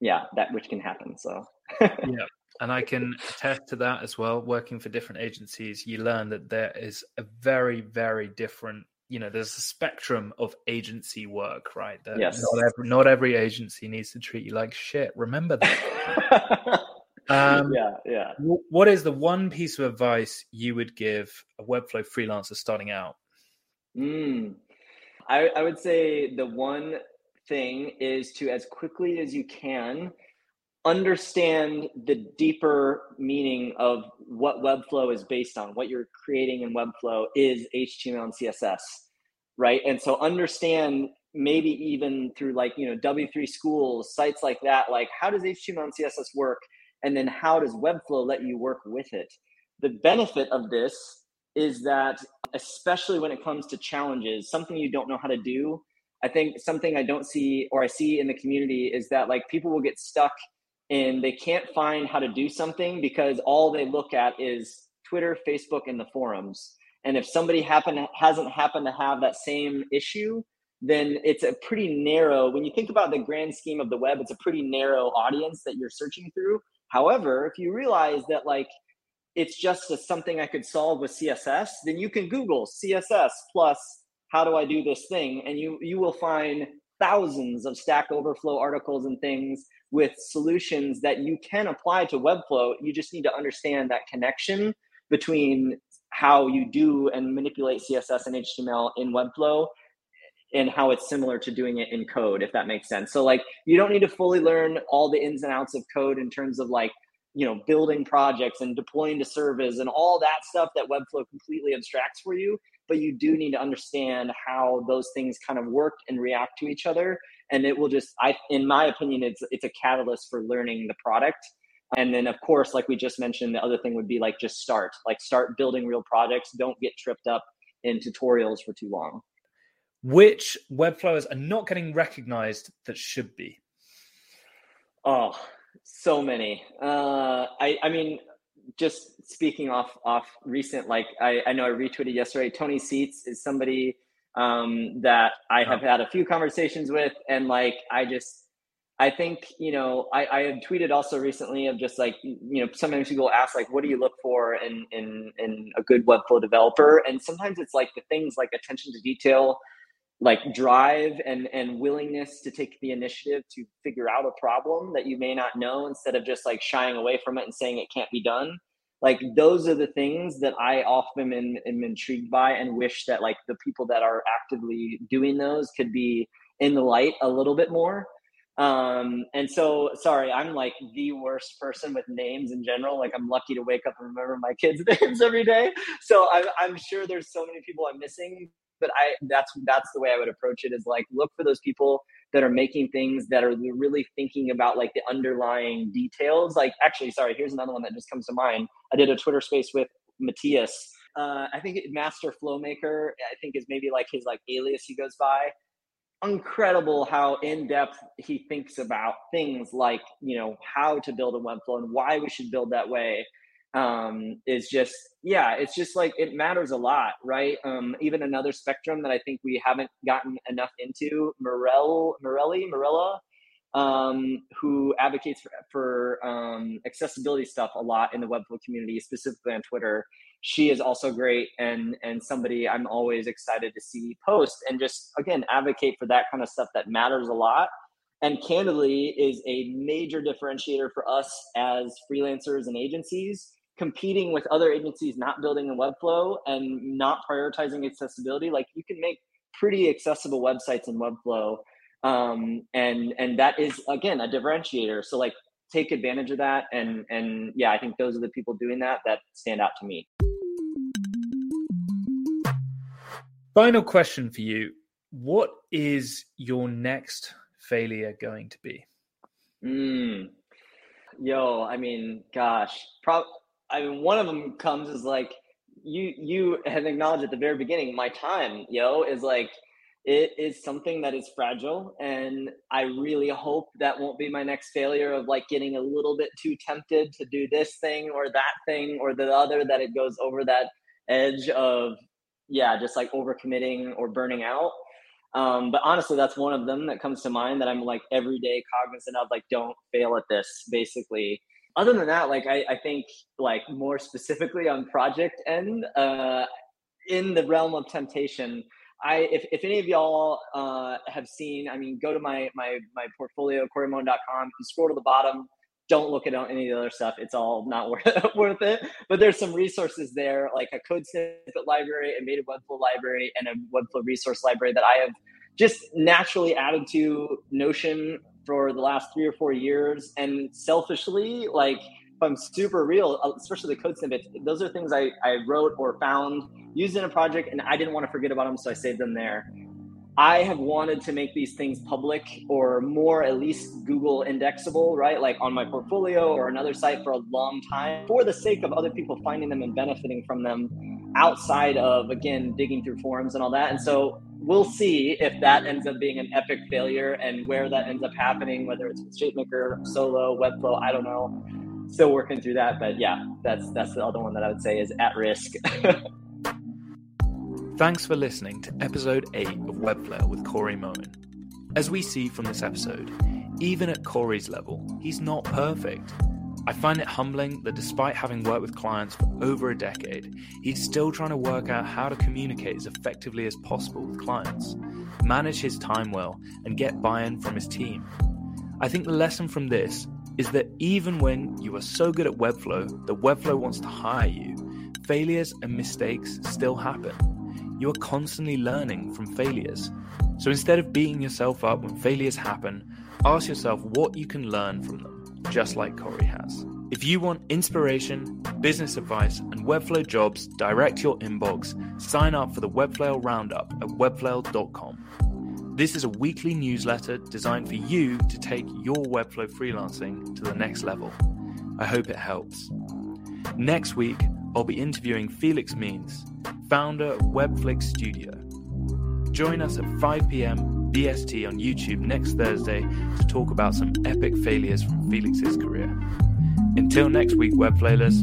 yeah that which can happen so yeah. And I can attest to that as well. Working for different agencies, you learn that there is a very, very different, you know, there's a spectrum of agency work, right? That Yes. Not every, not every agency needs to treat you like shit. Remember that. Um, yeah yeah wh- What is the one piece of advice you would give a Webflow freelancer starting out? Mm. I, I would say the one thing is to, as quickly as you can, understand the deeper meaning of what Webflow is based on. What you're creating in Webflow is HTML and CSS, right? And so understand maybe even through like, you know, W3 schools, sites like that, like how does HTML and CSS work? And then how does Webflow let you work with it? The benefit of this is that especially when it comes to challenges, something you don't know how to do. I think something I don't see or I see in the community is that like people will get stuck and they can't find how to do something because all they look at is Twitter, Facebook, and the forums. And if somebody happen hasn't happened to have that same issue, then it's a pretty narrow. When you think about the grand scheme of the web, it's a pretty narrow audience that you're searching through. However, if you realize that like it's just a, something I could solve with CSS, then you can Google CSS plus how do I do this thing, and you you will find thousands of Stack Overflow articles and things with solutions that you can apply to Webflow. You just need to understand that connection between how you do and manipulate CSS and HTML in Webflow and how it's similar to doing it in code, if that makes sense. So like you don't need to fully learn all the ins and outs of code in terms of like, you know, building projects and deploying to service and all that stuff that Webflow completely abstracts for you. But you do need to understand how those things kind of work and react to each other. And it will just, I, in my opinion, it's it's a catalyst for learning the product. And then, of course, like we just mentioned, the other thing would be like just start, like start building real projects. Don't get tripped up in tutorials for too long. Which Webflowers are not getting recognized that should be? Oh, so many. Uh, I, I mean, just speaking off off recent, like I, I know I retweeted yesterday. Tony Seats is somebody um, that I have had a few conversations with, and like I just I think you know I, I have tweeted also recently of just like you know sometimes people ask like what do you look for in in in a good Webflow developer, and sometimes it's like the things like attention to detail, like drive and and willingness to take the initiative to figure out a problem that you may not know instead of just like shying away from it and saying it can't be done. Like those are the things that i often am, am intrigued by and wish that like the people that are actively doing those could be in the light a little bit more. Um and so sorry i'm like the worst person with names in general. Like i'm lucky to wake up and remember my kids names every day. So i'm, I'm sure there's so many people i'm missing but I that's that's the way I would approach it is like look for those people that are making things that are really thinking about like the underlying details. Like actually, sorry, here's another one that just comes to mind. I did a Twitter space with Matthias. Uh, I think Master Flowmaker. I think is maybe like his like alias he goes by. Incredible how in depth he thinks about things like you know how to build a Webflow and why we should build that way um, is just yeah it's just like it matters a lot right? Um, even another spectrum that i think we haven't gotten enough into morel morelli morella um, who advocates for, for um, accessibility stuff a lot in the webflow community specifically on twitter. She is also great and and somebody i'm always excited to see post and just again advocate for that kind of stuff that matters a lot. And candidly is a major differentiator for us as freelancers and agencies competing with other agencies not building a webflow and not prioritizing accessibility like you can make pretty accessible websites in webflow um, and and that is again a differentiator. So like take advantage of that and and yeah i think those are the people doing that that stand out to me. Final question for you. What is your next failure going to be? Mm. yo i mean gosh pro- I mean, one of them comes is like you you have acknowledged at the very beginning. My time, yo, is like it is something that is fragile, and I really hope that won't be my next failure of like getting a little bit too tempted to do this thing or that thing or the other. That it goes over that edge of yeah, just like overcommitting or burning out. Um, but honestly, that's one of them that comes to mind that I'm like every day cognizant of. Like, don't fail at this, basically other than that, like I, I think like more specifically on project end, uh, in the realm of temptation, I if, if any of y'all uh, have seen, I mean, go to my my my portfolio, coreymoen.com, you scroll to the bottom, don't look at any of the other stuff. It's all not worth, worth it. But there's some resources there, like a code snippet library, a native Webflow library, and a Webflow resource library that I have just naturally added to Notion for the last three or four years. And selfishly, like if I'm super real, uh, especially the code snippets, those are things I, I wrote or found, used in a project, and I didn't want to forget about them, so I saved them there. I have wanted to make these things public or more at least Google indexable, right? Like on my portfolio or another site for a long time for the sake of other people finding them and benefiting from them outside of, again, digging through forums and all that. And so we'll see if that ends up being an epic failure and where that ends up happening, whether it's with ShapeMaker, Solo, Webflail, I don't know. Still working through that, but yeah, that's that's the other one that I would say is at risk. Thanks for listening to episode 8 of Webflow with Corey Moen. As we see from this episode, even at Corey's level, he's not perfect. I find it humbling that despite having worked with clients for over a decade, he's still trying to work out how to communicate as effectively as possible with clients, manage his time well, and get buy in from his team. I think the lesson from this is that even when you are so good at Webflow that Webflow wants to hire you, failures and mistakes still happen. You are constantly learning from failures. So instead of beating yourself up when failures happen, ask yourself what you can learn from them just like Corey has. If you want inspiration, business advice, and Webflow jobs direct your inbox, sign up for the Webflail Roundup at webflail.com. This is a weekly newsletter designed for you to take your Webflow freelancing to the next level. I hope it helps. Next week, I'll be interviewing Felix Means, founder of Webflix Studio. Join us at 5 p.m. BST on YouTube next Thursday to talk about some epic failures from Felix's career. Until next week, Webflailers,